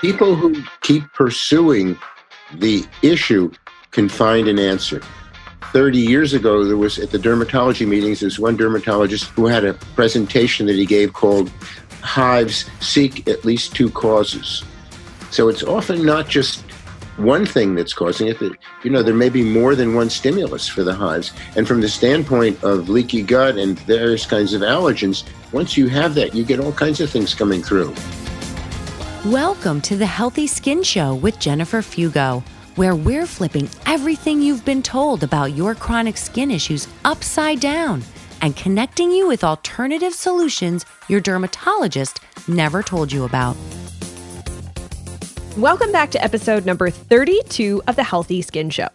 People who keep pursuing the issue can find an answer. 30 years ago, there was at the dermatology meetings, there's one dermatologist who had a presentation that he gave called Hives Seek at least two causes. So it's often not just one thing that's causing it. You know, there may be more than one stimulus for the hives. And from the standpoint of leaky gut and various kinds of allergens, once you have that, you get all kinds of things coming through. Welcome to the Healthy Skin Show with Jennifer Fugo, where we're flipping everything you've been told about your chronic skin issues upside down and connecting you with alternative solutions your dermatologist never told you about. Welcome back to episode number 32 of the Healthy Skin Show.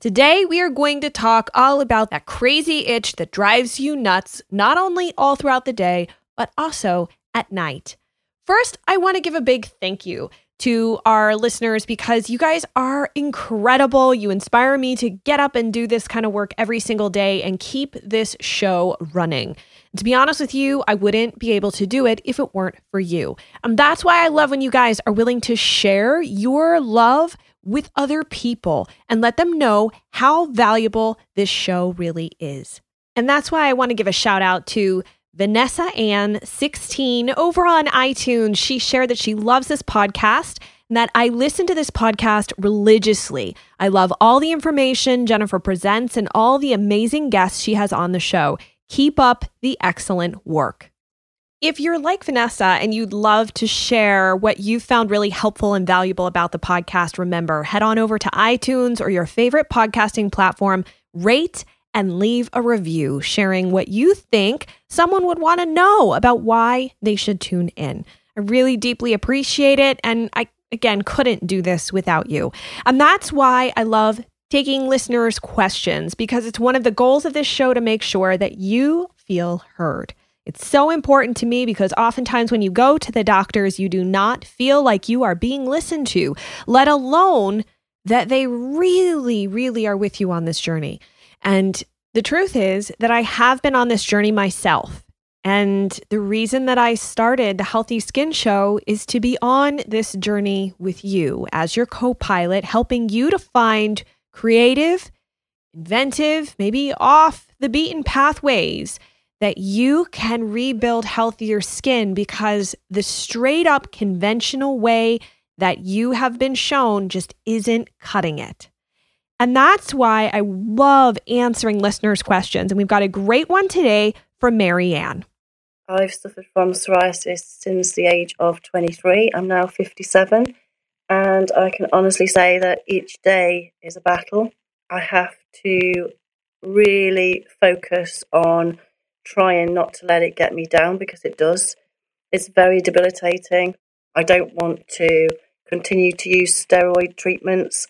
Today, we are going to talk all about that crazy itch that drives you nuts, not only all throughout the day, but also at night. First, I want to give a big thank you to our listeners because you guys are incredible. You inspire me to get up and do this kind of work every single day and keep this show running. to be honest with you, I wouldn't be able to do it if it weren't for you. And that's why I love when you guys are willing to share your love with other people and let them know how valuable this show really is. And that's why I want to give a shout out to Vanessa Ann, 16, over on iTunes. She shared that she loves this podcast and that I listen to this podcast religiously. I love all the information Jennifer presents and all the amazing guests she has on the show. Keep up the excellent work. If you're like Vanessa and you'd love to share what you found really helpful and valuable about the podcast, remember, head on over to iTunes or your favorite podcasting platform, rate and leave a review sharing what you think someone would want to know about why they should tune in. I really deeply appreciate it. And I, again, couldn't do this without you. And that's why I love taking listeners' questions because it's one of the goals of this show to make sure that you feel heard. It's so important to me because oftentimes when you go to the doctors, you do not feel like you are being listened to, let alone that they really, really are with you on this journey. And the truth is that I have been on this journey myself. And the reason that I started the Healthy Skin Show is to be on this journey with you as your co pilot, helping you to find creative, inventive, maybe off the beaten pathways that you can rebuild healthier skin because the straight up conventional way that you have been shown just isn't cutting it. And that's why I love answering listeners' questions. And we've got a great one today from Marianne. I've suffered from psoriasis since the age of 23. I'm now 57. And I can honestly say that each day is a battle. I have to really focus on trying not to let it get me down because it does. It's very debilitating. I don't want to continue to use steroid treatments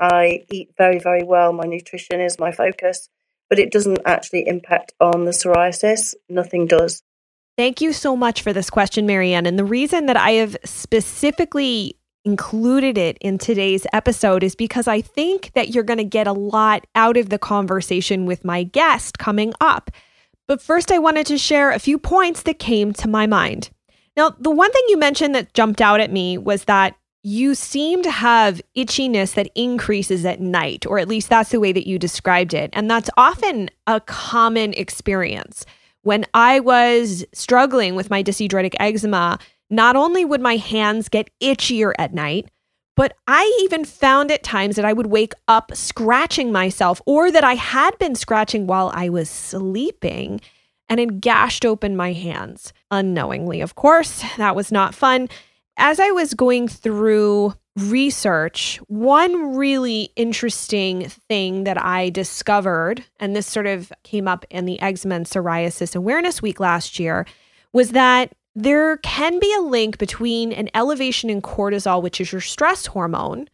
I eat very, very well. My nutrition is my focus, but it doesn't actually impact on the psoriasis. Nothing does. Thank you so much for this question, Marianne. And the reason that I have specifically included it in today's episode is because I think that you're going to get a lot out of the conversation with my guest coming up. But first, I wanted to share a few points that came to my mind. Now, the one thing you mentioned that jumped out at me was that you seem to have itchiness that increases at night, or at least that's the way that you described it. And that's often a common experience. When I was struggling with my dyshidrotic eczema, not only would my hands get itchier at night, but I even found at times that I would wake up scratching myself or that I had been scratching while I was sleeping and had gashed open my hands unknowingly. Of course, that was not fun as I was going through research, one really interesting thing that I discovered, and this sort of came up in the Eczema and Psoriasis Awareness Week last year, was that there can be a link between an elevation in cortisol, which is your stress hormone,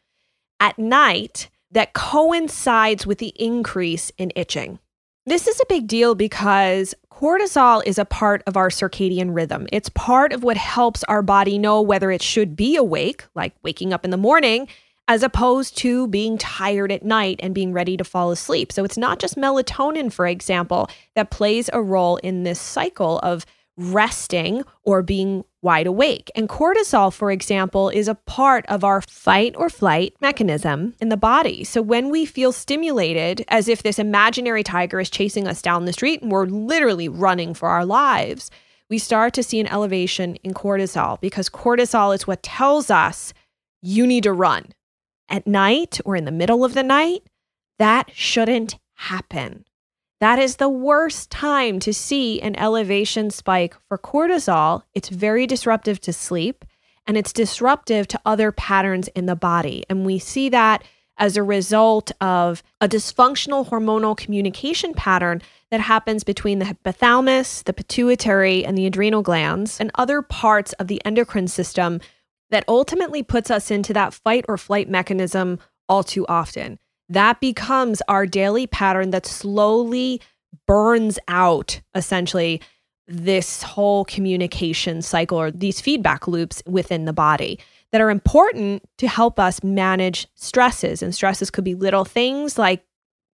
at night that coincides with the increase in itching. This is a big deal because cortisol is a part of our circadian rhythm. It's part of what helps our body know whether it should be awake, like waking up in the morning, as opposed to being tired at night and being ready to fall asleep. So it's not just melatonin, for example, that plays a role in this cycle of resting or being wide awake. And cortisol, for example, is a part of our fight or flight mechanism in the body. So when we feel stimulated, as if this imaginary tiger is chasing us down the street and we're literally running for our lives, we start to see an elevation in cortisol because cortisol is what tells us you need to run. At night or in the middle of the night, that shouldn't happen. That is the worst time to see an elevation spike for cortisol. It's very disruptive to sleep and it's disruptive to other patterns in the body. And we see that as a result of a dysfunctional hormonal communication pattern that happens between the hypothalamus, the pituitary, and the adrenal glands, and other parts of the endocrine system that ultimately puts us into that fight or flight mechanism all too often that becomes our daily pattern that slowly burns out essentially this whole communication cycle or these feedback loops within the body that are important to help us manage stresses. And stresses could be little things like,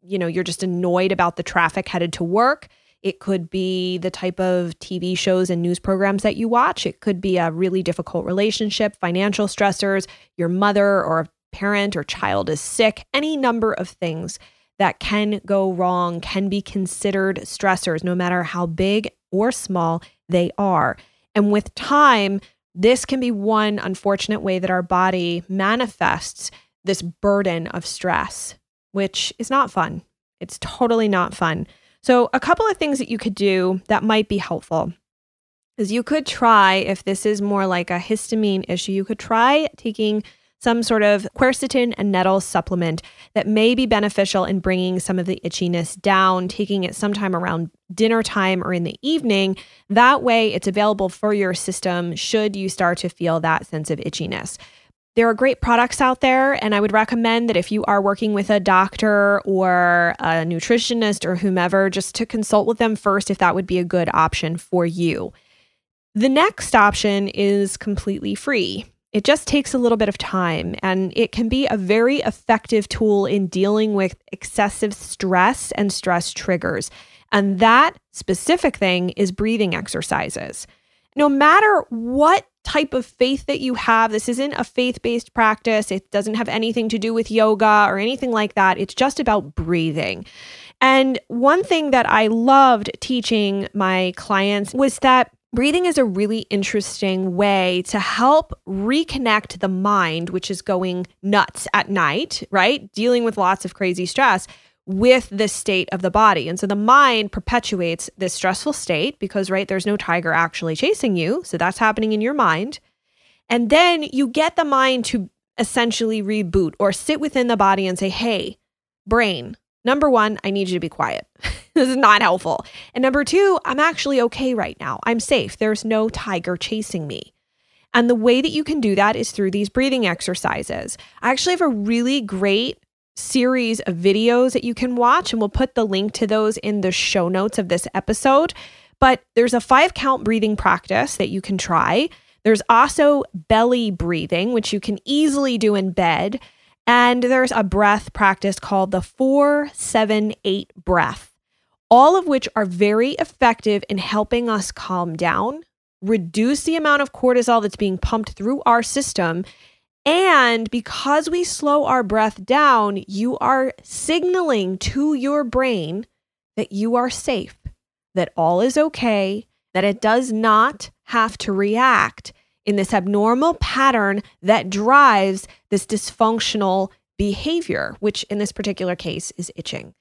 you know, you're just annoyed about the traffic headed to work. It could be the type of TV shows and news programs that you watch. It could be a really difficult relationship, financial stressors, your mother or parent or child is sick, any number of things that can go wrong can be considered stressors, no matter how big or small they are. And with time, this can be one unfortunate way that our body manifests this burden of stress, which is not fun. It's totally not fun. So, a couple of things that you could do that might be helpful is you could try, if this is more like a histamine issue, you could try taking some sort of quercetin and nettle supplement that may be beneficial in bringing some of the itchiness down, taking it sometime around dinner time or in the evening. That way, it's available for your system should you start to feel that sense of itchiness. There are great products out there, and I would recommend that if you are working with a doctor or a nutritionist or whomever, just to consult with them first if that would be a good option for you. The next option is completely free. It just takes a little bit of time and it can be a very effective tool in dealing with excessive stress and stress triggers. And that specific thing is breathing exercises. No matter what type of faith that you have, this isn't a faith based practice. It doesn't have anything to do with yoga or anything like that. It's just about breathing. And one thing that I loved teaching my clients was that Breathing is a really interesting way to help reconnect the mind, which is going nuts at night, right? Dealing with lots of crazy stress with the state of the body. And so the mind perpetuates this stressful state because, right, there's no tiger actually chasing you. So that's happening in your mind. And then you get the mind to essentially reboot or sit within the body and say, hey, brain, number one, I need you to be quiet. this is not helpful. And number two, I'm actually okay right now. I'm safe. There's no tiger chasing me. And the way that you can do that is through these breathing exercises. I actually have a really great series of videos that you can watch, and we'll put the link to those in the show notes of this episode. But there's a five count breathing practice that you can try. There's also belly breathing, which you can easily do in bed. And there's a breath practice called the 478 breath all of which are very effective in helping us calm down, reduce the amount of cortisol that's being pumped through our system. And because we slow our breath down, you are signaling to your brain that you are safe, that all is okay, that it does not have to react in this abnormal pattern that drives this dysfunctional behavior, which in this particular case is itching.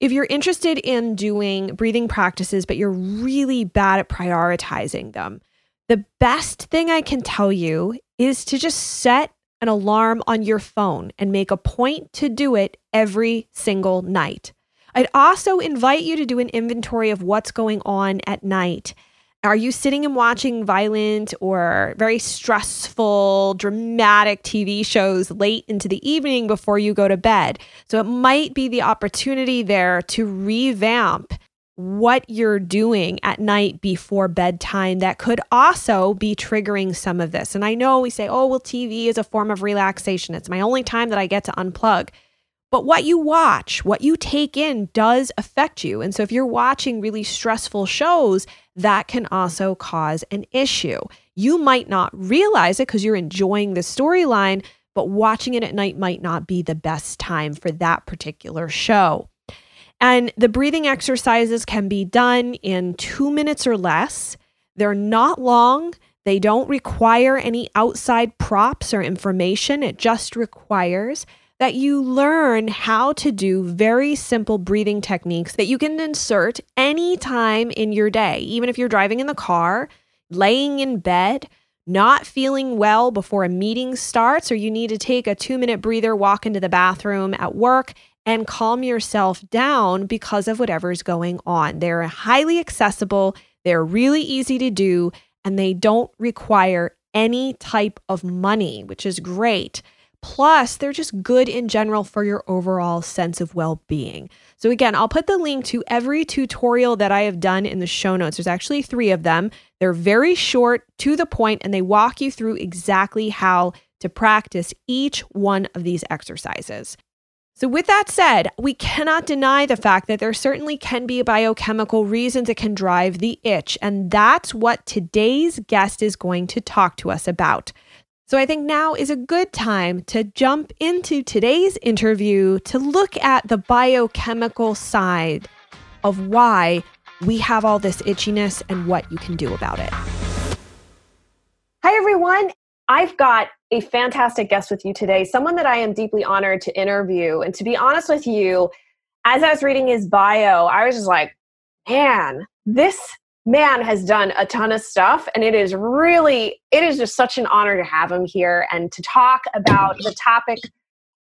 If you're interested in doing breathing practices, but you're really bad at prioritizing them, the best thing I can tell you is to just set an alarm on your phone and make a point to do it every single night. I'd also invite you to do an inventory of what's going on at night are you sitting and watching violent or very stressful, dramatic TV shows late into the evening before you go to bed? So it might be the opportunity there to revamp what you're doing at night before bedtime that could also be triggering some of this. And I know we say, oh, well, TV is a form of relaxation. It's my only time that I get to unplug. But what you watch, what you take in does affect you. And so if you're watching really stressful shows, that can also cause an issue. You might not realize it because you're enjoying the storyline, but watching it at night might not be the best time for that particular show. And the breathing exercises can be done in two minutes or less. They're not long. They don't require any outside props or information. It just requires that you learn how to do very simple breathing techniques that you can insert anytime in your day, even if you're driving in the car, laying in bed, not feeling well before a meeting starts, or you need to take a two minute breather, walk into the bathroom at work, and calm yourself down because of whatever's going on. They're highly accessible, they're really easy to do, and they don't require any type of money, which is great. Plus, they're just good in general for your overall sense of well being. So, again, I'll put the link to every tutorial that I have done in the show notes. There's actually three of them. They're very short, to the point, and they walk you through exactly how to practice each one of these exercises. So, with that said, we cannot deny the fact that there certainly can be biochemical reasons it can drive the itch. And that's what today's guest is going to talk to us about. So, I think now is a good time to jump into today's interview to look at the biochemical side of why we have all this itchiness and what you can do about it. Hi, everyone. I've got a fantastic guest with you today, someone that I am deeply honored to interview. And to be honest with you, as I was reading his bio, I was just like, man, this man has done a ton of stuff. And it is really, it is just such an honor to have him here and to talk about the topic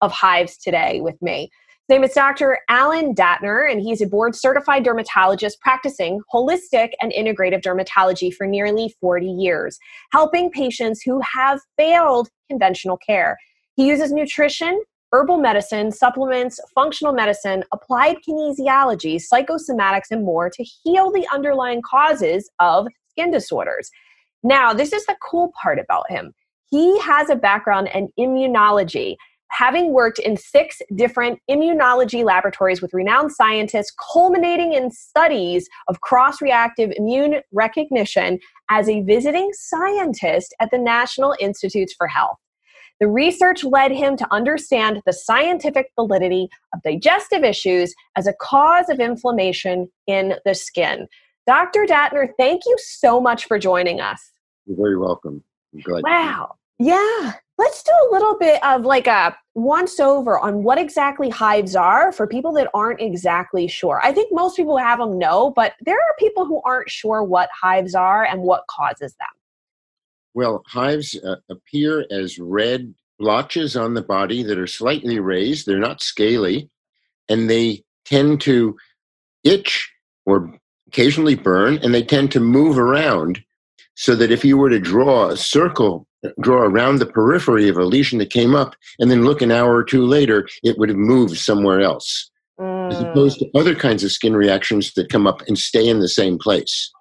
of hives today with me His name is Dr. Alan Dattner, and he's a board certified dermatologist practicing holistic and integrative dermatology for nearly 40 years, helping patients who have failed conventional care. He uses nutrition, herbal medicine, supplements, functional medicine, applied kinesiology, psychosomatics, and more to heal the underlying causes of skin disorders. Now, this is the cool part about him. He has a background in immunology having worked in six different immunology laboratories with renowned scientists, culminating in studies of cross reactive immune recognition as a visiting scientist at the National Institutes for Health. The research led him to understand the scientific validity of digestive issues as a cause of inflammation in the skin. Dr. Dattner, thank you so much for joining us. You're very welcome. I'm glad. Wow. Yeah. Let's do a little bit of like a once over on what exactly hives are for people that aren't exactly sure. I think most people who have them know, but there are people who aren't sure what hives are and what causes them. Well, hives uh, appear as red blotches on the body that are slightly raised. They're not scaly, and they tend to itch or occasionally burn, and they tend to move around so that if you were to draw a circle draw around the periphery of a lesion that came up and then look an hour or two later, it would have moved somewhere else. Mm. As opposed to other kinds of skin reactions that come up and stay in the same place.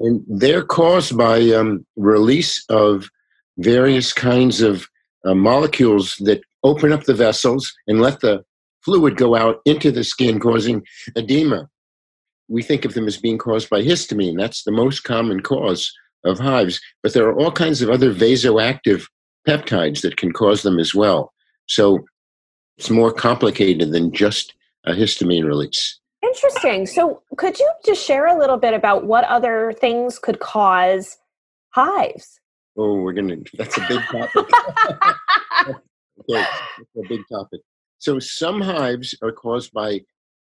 And they're caused by um, release of various kinds of uh, molecules that open up the vessels and let the fluid go out into the skin, causing edema. We think of them as being caused by histamine. That's the most common cause of hives, but there are all kinds of other vasoactive peptides that can cause them as well. So it's more complicated than just a histamine release. Interesting. So, could you just share a little bit about what other things could cause hives? Oh, we're going to, that's a big topic. okay, that's a big topic. So, some hives are caused by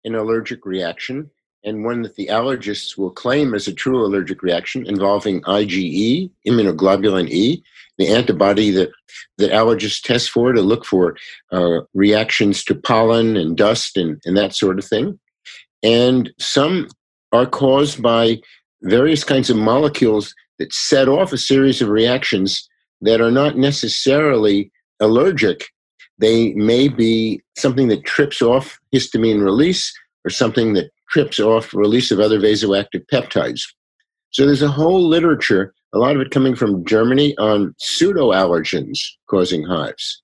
an allergic reaction and one that the allergists will claim as a true allergic reaction involving IgE, immunoglobulin E, the antibody that, that allergists test for to look for uh, reactions to pollen and dust and, and that sort of thing. And some are caused by various kinds of molecules that set off a series of reactions that are not necessarily allergic. They may be something that trips off histamine release or something that trips off release of other vasoactive peptides. So there's a whole literature, a lot of it coming from Germany, on pseudoallergens causing hives.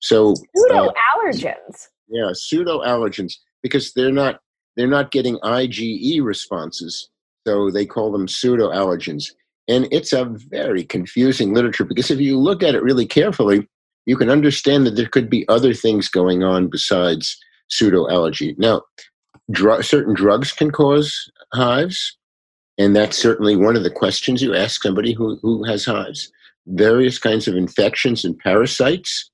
So pseudoallergens. Uh, yeah, pseudoallergens because they're not they're not getting IgE responses. So they call them pseudo allergens. And it's a very confusing literature because if you look at it really carefully, you can understand that there could be other things going on besides pseudo allergy. Now, dr- certain drugs can cause hives, and that's certainly one of the questions you ask somebody who, who has hives. Various kinds of infections and parasites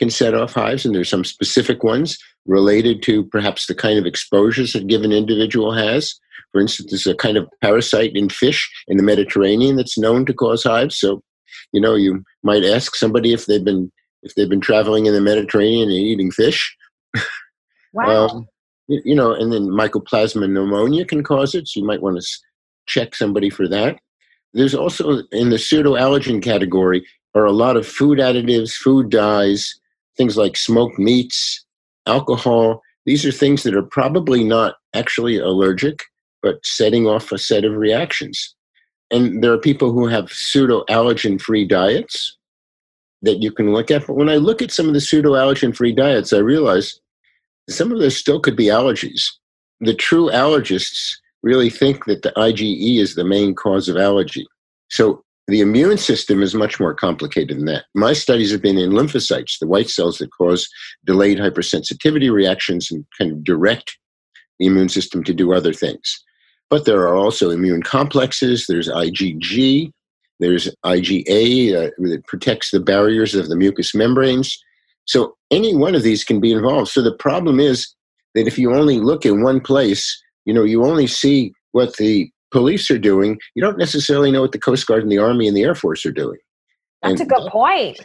can set off hives, and there's some specific ones related to perhaps the kind of exposures a given individual has. For instance, there's a kind of parasite in fish in the Mediterranean that's known to cause hives. So, you know, you might ask somebody if they've been if they've been traveling in the Mediterranean and eating fish. Wow. Um, you, you know, and then mycoplasma pneumonia can cause it, so you might want to check somebody for that. There's also in the pseudoallergen category are a lot of food additives, food dyes, things like smoked meats, alcohol. These are things that are probably not actually allergic, but setting off a set of reactions. And there are people who have pseudo allergen free diets that you can look at. But when I look at some of the pseudo allergen free diets, I realize some of those still could be allergies. The true allergists really think that the IgE is the main cause of allergy. So the immune system is much more complicated than that. My studies have been in lymphocytes, the white cells that cause delayed hypersensitivity reactions and can direct the immune system to do other things. But there are also immune complexes, there's IgG, there's IgA uh, that protects the barriers of the mucous membranes. So any one of these can be involved. So the problem is that if you only look in one place, you know, you only see what the police are doing. You don't necessarily know what the Coast Guard and the Army and the Air Force are doing. That's And a good point.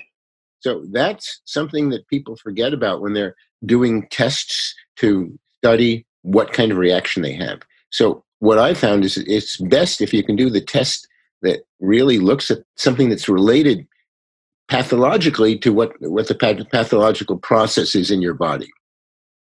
So that's something that people forget about when they're doing tests to study what kind of reaction they have. So what I found is it's best if you can do the test that really looks at something that's related pathologically to what what the pathological process is in your body.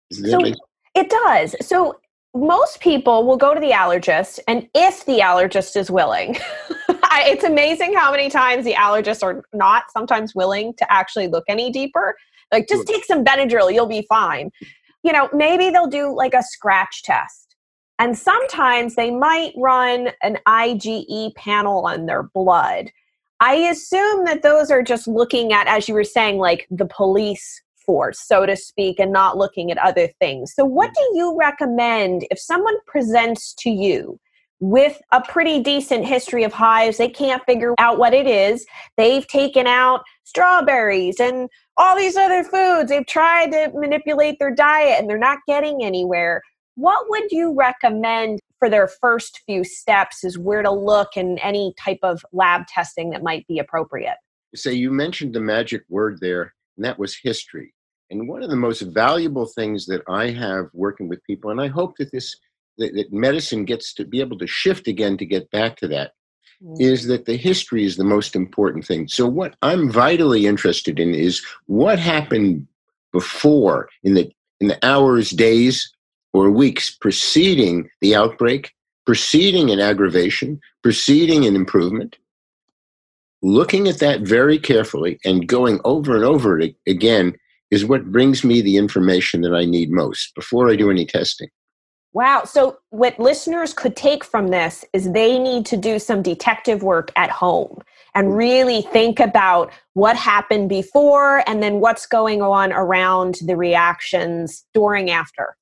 Does So- It does. So most people will go to the allergist, and if the allergist is willing, it's amazing how many times the allergists are not sometimes willing to actually look any deeper. Like, just take some Benadryl, you'll be fine. You know, maybe they'll do like a scratch test. And sometimes they might run an IgE panel on their blood. I assume that those are just looking at, as you were saying, like the police force, so to speak, and not looking at other things. So, what mm. do you recommend if someone presents to you with a pretty decent history of hives? They can't figure out what it is. They've taken out strawberries and all these other foods. They've tried to manipulate their diet and they're not getting anywhere. What would you recommend for their first few steps is where to look and any type of lab testing that might be appropriate? So you mentioned the magic word there, and that was history. And one of the most valuable things that I have working with people, and I hope that this that, that medicine gets to be able to shift again to get back to that, mm. is that the history is the most important thing. So what I'm vitally interested in is what happened before in the in the hours, days, or weeks preceding the outbreak, preceding an aggravation, preceding an improvement. Looking at that very carefully and going over and over it again is what brings me the information that I need most before I do any testing. Wow. So, what listeners could take from this is they need to do some detective work at home and mm. really think about what happened before and then what's going on around the reactions during after.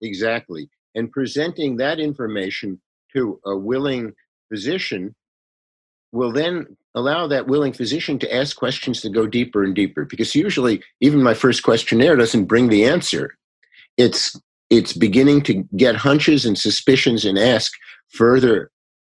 Exactly. And presenting that information to a willing physician will then allow that willing physician to ask questions to go deeper and deeper. Because usually even my first questionnaire doesn't bring the answer. It's it's beginning to get hunches and suspicions and ask further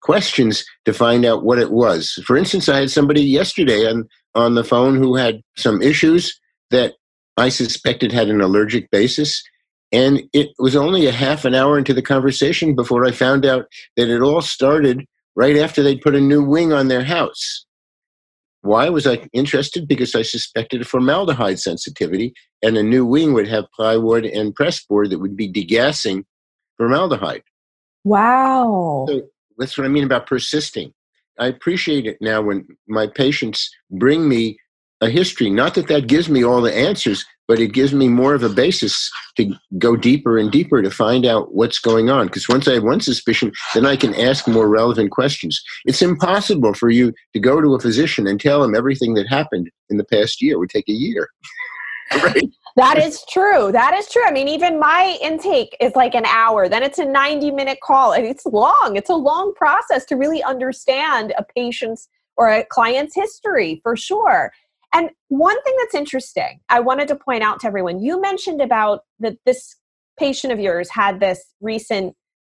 questions to find out what it was. For instance i had somebody yesterday on on the phone who had some issues that i suspected had an allergic basis and it was only a half an hour into the conversation before i found out that it all started right after they'd put a new wing on their house. Why was I interested? Because I suspected a formaldehyde sensitivity, and a new wing would have plywood and pressboard that would be degassing formaldehyde. Wow. So that's what I mean about persisting. I appreciate it now when my patients bring me a history. Not that that gives me all the answers, but it gives me more of a basis to go deeper and deeper to find out what's going on. Because once I have one suspicion, then I can ask more relevant questions. It's impossible for you to go to a physician and tell him everything that happened in the past year. It would take a year. right? That is true. That is true. I mean, even my intake is like an hour, then it's a 90 minute call. And it's long. It's a long process to really understand a patient's or a client's history for sure. And one thing that's interesting, I wanted to point out to everyone, you mentioned about that this patient of yours had this recent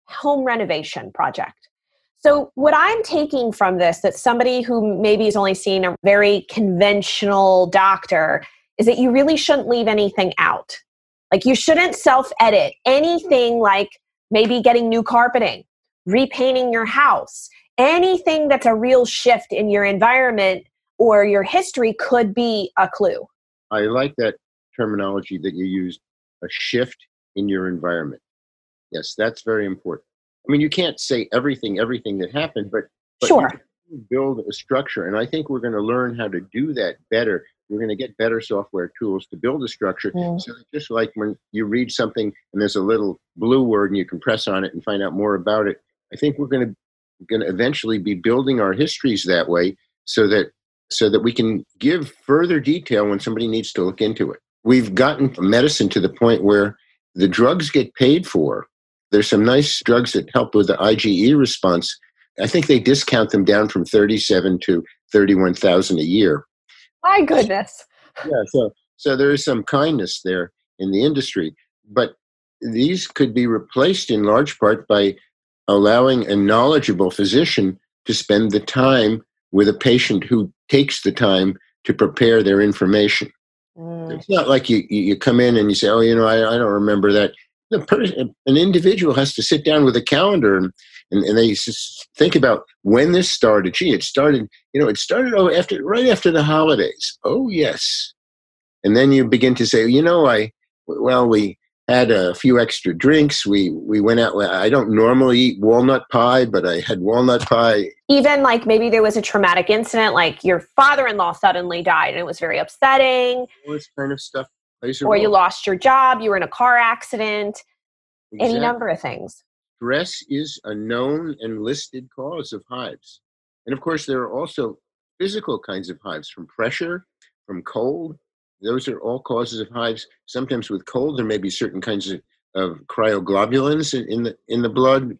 home renovation project. So, what I'm taking from this, that somebody who maybe has only seen a very conventional doctor, is that you really shouldn't leave anything out. Like, you shouldn't self edit anything like maybe getting new carpeting, repainting your house, anything that's a real shift in your environment or your history could be a clue. I like that terminology that you used a shift in your environment. Yes, that's very important. I mean, you can't say everything, everything that happened, but, but sure. build a structure. And I think we're going to learn how to do that better. We're going to get better software tools to build a structure. Mm. So just like when you read something and there's a little blue word and you can press on it and find out more about it, I think we're going to going to eventually be building our histories that way so that so that we can give further detail when somebody needs to look into it. We've gotten medicine to the point where the drugs get paid for. There's some nice drugs that help with the IgE response. I think they discount them down from 37 to 31,000 a year. My goodness. yeah, so so there is some kindness there in the industry, but these could be replaced in large part by allowing a knowledgeable physician to spend the time with a patient who takes the time to prepare their information. Mm. It's not like you, you come in and you say, oh, you know, I, I don't remember that. The person, an individual has to sit down with a calendar and, and, and they think about when this started. Gee, it started, you know, it started after, right after the holidays. Oh, yes. And then you begin to say, you know, I, well, we, had a few extra drinks. We we went out. I don't normally eat walnut pie, but I had walnut pie. Even like maybe there was a traumatic incident, like your father-in-law suddenly died, and it was very upsetting. All this kind of stuff. Or you lost your job. You were in a car accident. Exactly. Any number of things. Stress is a known and listed cause of hives, and of course there are also physical kinds of hives from pressure, from cold, those are all causes of hives. Sometimes with cold, there may be certain kinds of, of cryoglobulins in, in the in the blood.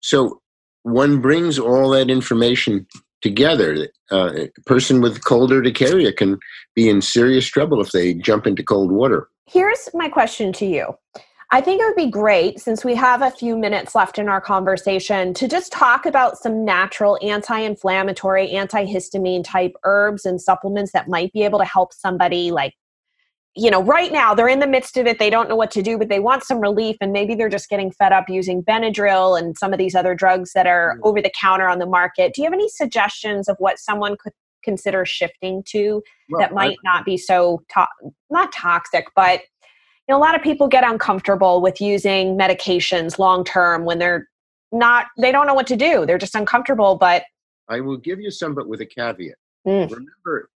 So one brings all that information together. Uh, a person with cold urticaria can be in serious trouble if they jump into cold water. Here's my question to you. I think it would be great, since we have a few minutes left in our conversation, to just talk about some natural anti inflammatory, antihistamine type herbs and supplements that might be able to help somebody like you know, right now they're in the midst of it. They don't know what to do, but they want some relief, and maybe they're just getting fed up using Benadryl and some of these other drugs that are mm-hmm. over the counter on the market. Do you have any suggestions of what someone could consider shifting to well, that might I, not be so to- not toxic, but know, a lot of people get uncomfortable with using medications long term when they're not they don't know what to do. They're just uncomfortable. But I will give you some, but with a caveat. Mm. Remember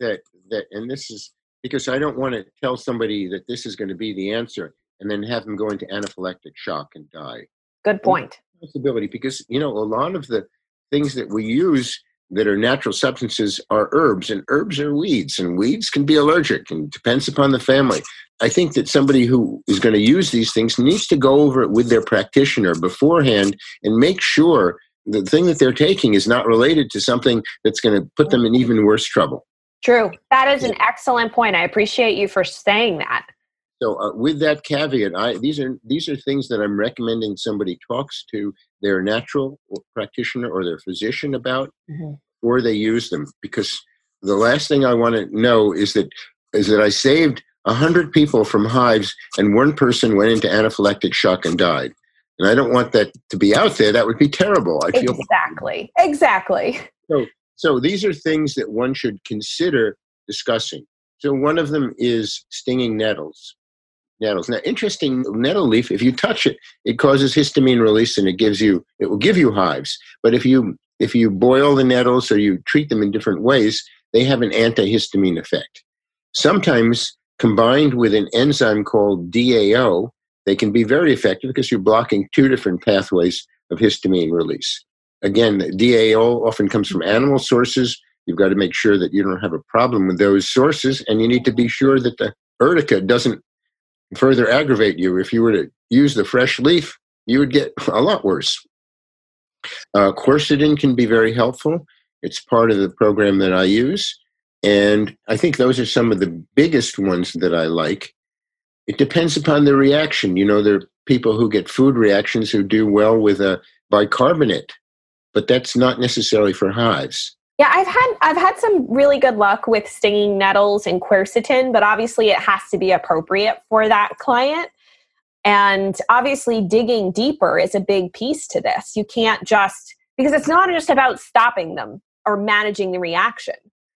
that that, and this is because I don't want to tell somebody that this is going to be the answer and then have them go into anaphylactic shock and die. Good point. Possibility because you know a lot of the things that we use that are natural substances are herbs and herbs are weeds and weeds can be allergic and depends upon the family. I think that somebody who is going to use these things needs to go over it with their practitioner beforehand and make sure the thing that they're taking is not related to something that's going to put them in even worse trouble. True. That is an excellent point. I appreciate you for saying that. So, uh, with that caveat, I, these are these are things that I'm recommending somebody talks to their natural practitioner or their physician about mm-hmm. Before they use them. Because the last thing I want to know is that is that I saved hundred people from hives and one person went into anaphylactic shock and died. And I don't want that to be out there. That would be terrible. I feel exactly, exactly. So so these are things that one should consider discussing. So one of them is stinging nettles. Nettles. Now, interesting nettle leaf. If you touch it, it causes histamine release, and it gives you it will give you hives. But if you if you boil the nettles or you treat them in different ways, they have an antihistamine effect. Sometimes combined with an enzyme called DAO, they can be very effective because you're blocking two different pathways of histamine release. Again, DAO often comes from animal sources. You've got to make sure that you don't have a problem with those sources, and you need to be sure that the urtica doesn't further aggravate you. If you were to use the fresh leaf, you would get a lot worse. Uh, quercetin can be very helpful. It's part of the program that I use. And I think those are some of the biggest ones that I like. It depends upon the reaction. You know, there are people who get food reactions who do well with a bicarbonate, but that's not necessarily for hives. Yeah, I've had I've had some really good luck with stinging nettles and quercetin, but obviously it has to be appropriate for that client. And obviously digging deeper is a big piece to this. You can't just because it's not just about stopping them or managing the reaction.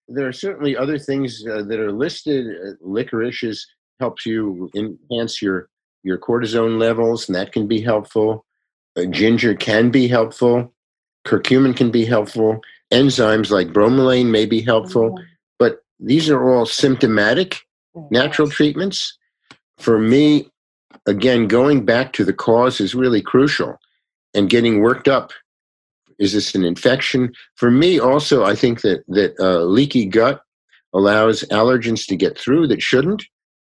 There are certainly other things uh, that are listed. Uh, licorice is, helps you enhance your your cortisone levels, and that can be helpful. Uh, ginger can be helpful. Curcumin can be helpful enzymes like bromelain may be helpful, mm-hmm. but these are all symptomatic natural treatments. For me, again, going back to the cause is really crucial and getting worked up. Is this an infection? For me, also, I think that, that uh, leaky gut allows allergens to get through that shouldn't,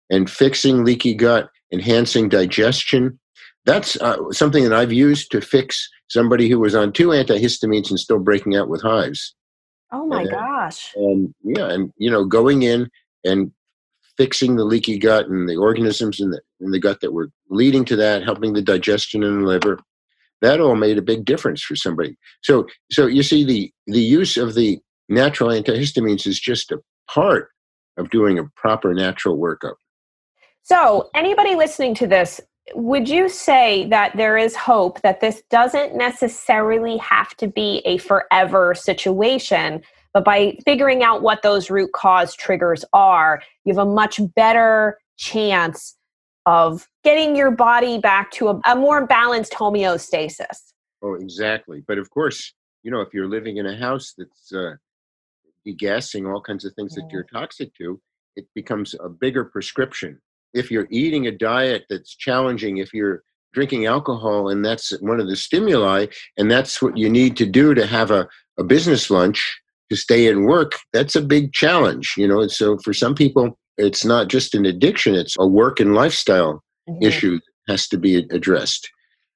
and fixing leaky gut, enhancing digestion. That's uh, something that I've used to fix somebody who was on two antihistamines and still breaking out with hives. Oh my and, gosh. And yeah, and you know, going in and fixing the leaky gut and the organisms in the in the gut that were leading to that, helping the digestion in the liver. That all made a big difference for somebody. So so you see the the use of the natural antihistamines is just a part of doing a proper natural workup. So, anybody listening to this would you say that there is hope that this doesn't necessarily have to be a forever situation, but by figuring out what those root cause triggers are, you have a much better chance of getting your body back to a, a more balanced homeostasis? Oh, exactly. But of course, you know, if you're living in a house that's uh, degassing all kinds of things that you're toxic to, it becomes a bigger prescription if you're eating a diet that's challenging, if you're drinking alcohol and that's one of the stimuli, and that's what you need to do to have a, a business lunch to stay in work, that's a big challenge, you know. And so for some people, it's not just an addiction, it's a work and lifestyle mm-hmm. issue that has to be addressed.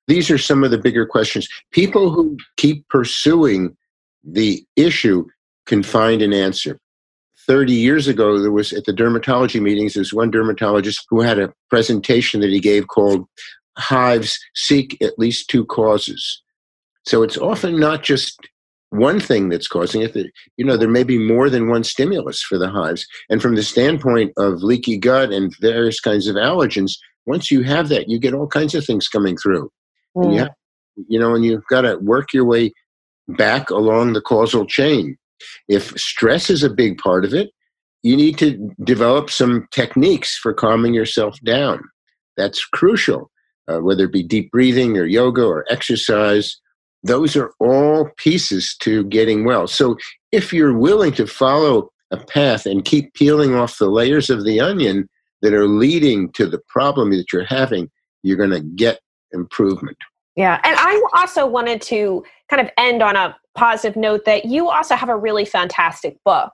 These are some of the bigger questions. People who keep pursuing the issue can find an answer. 30 years ago, there was at the dermatology meetings, there was one dermatologist who had a presentation that he gave called Hives Seek at Least Two Causes. So it's often not just one thing that's causing it. That, you know, there may be more than one stimulus for the hives. And from the standpoint of leaky gut and various kinds of allergens, once you have that, you get all kinds of things coming through. Mm. And you, have, you know, and you've got to work your way back along the causal chain. If stress is a big part of it, you need to develop some techniques for calming yourself down. That's crucial, uh, whether it be deep breathing or yoga or exercise. Those are all pieces to getting well. So if you're willing to follow a path and keep peeling off the layers of the onion that are leading to the problem that you're having, you're going to get improvement. Yeah. And I also wanted to kind of end on a positive note that you also have a really fantastic book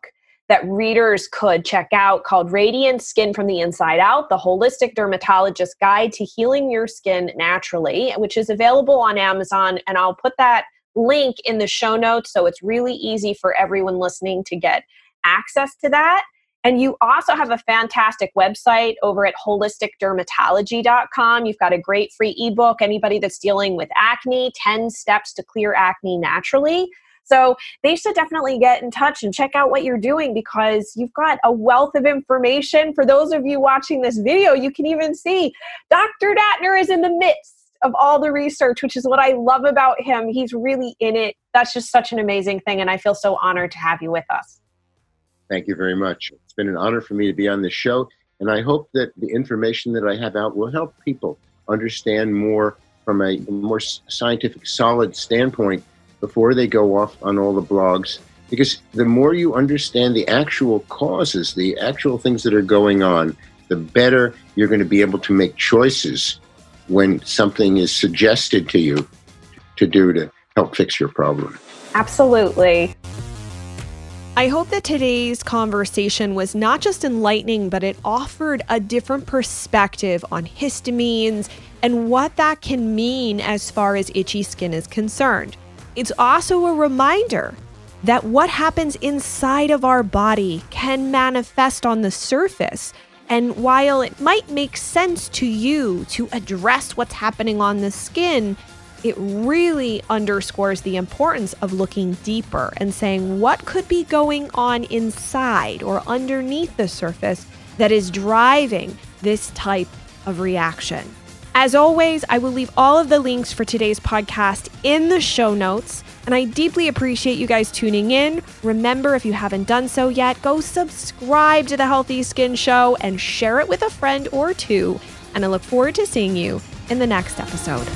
that readers could check out called Radiant Skin from the Inside Out The Holistic Dermatologist Guide to Healing Your Skin Naturally, which is available on Amazon. And I'll put that link in the show notes so it's really easy for everyone listening to get access to that. And you also have a fantastic website over at holisticdermatology.com. You've got a great free ebook. Anybody that's dealing with acne, 10 steps to clear acne naturally. So they should definitely get in touch and check out what you're doing because you've got a wealth of information. For those of you watching this video, you can even see Dr. Dattner is in the midst of all the research, which is what I love about him. He's really in it. That's just such an amazing thing. And I feel so honored to have you with us. Thank you very much. It's been an honor for me to be on this show, and I hope that the information that I have out will help people understand more from a more scientific, solid standpoint before they go off on all the blogs Because the more you understand the actual causes, the actual things that are going on, the better you're going to be able to make choices when something is suggested to you to do to help fix your problem. Absolutely. I hope that today's conversation was not just enlightening, but it offered a different perspective on histamines and what that can mean as far as itchy skin is concerned. It's also a reminder that what happens inside of our body can manifest on the surface and while it might make sense to you to address what's happening on the skin, it really underscores the importance of looking deeper and saying what could be going on inside or underneath the surface that is driving this type of reaction. As always, I will leave all of the links for today's podcast in the show notes. And I deeply appreciate you guys tuning in. Remember, if you haven't done so yet, go subscribe to the Healthy Skin Show and share it with a friend or two. And I look forward to seeing you in the next episode.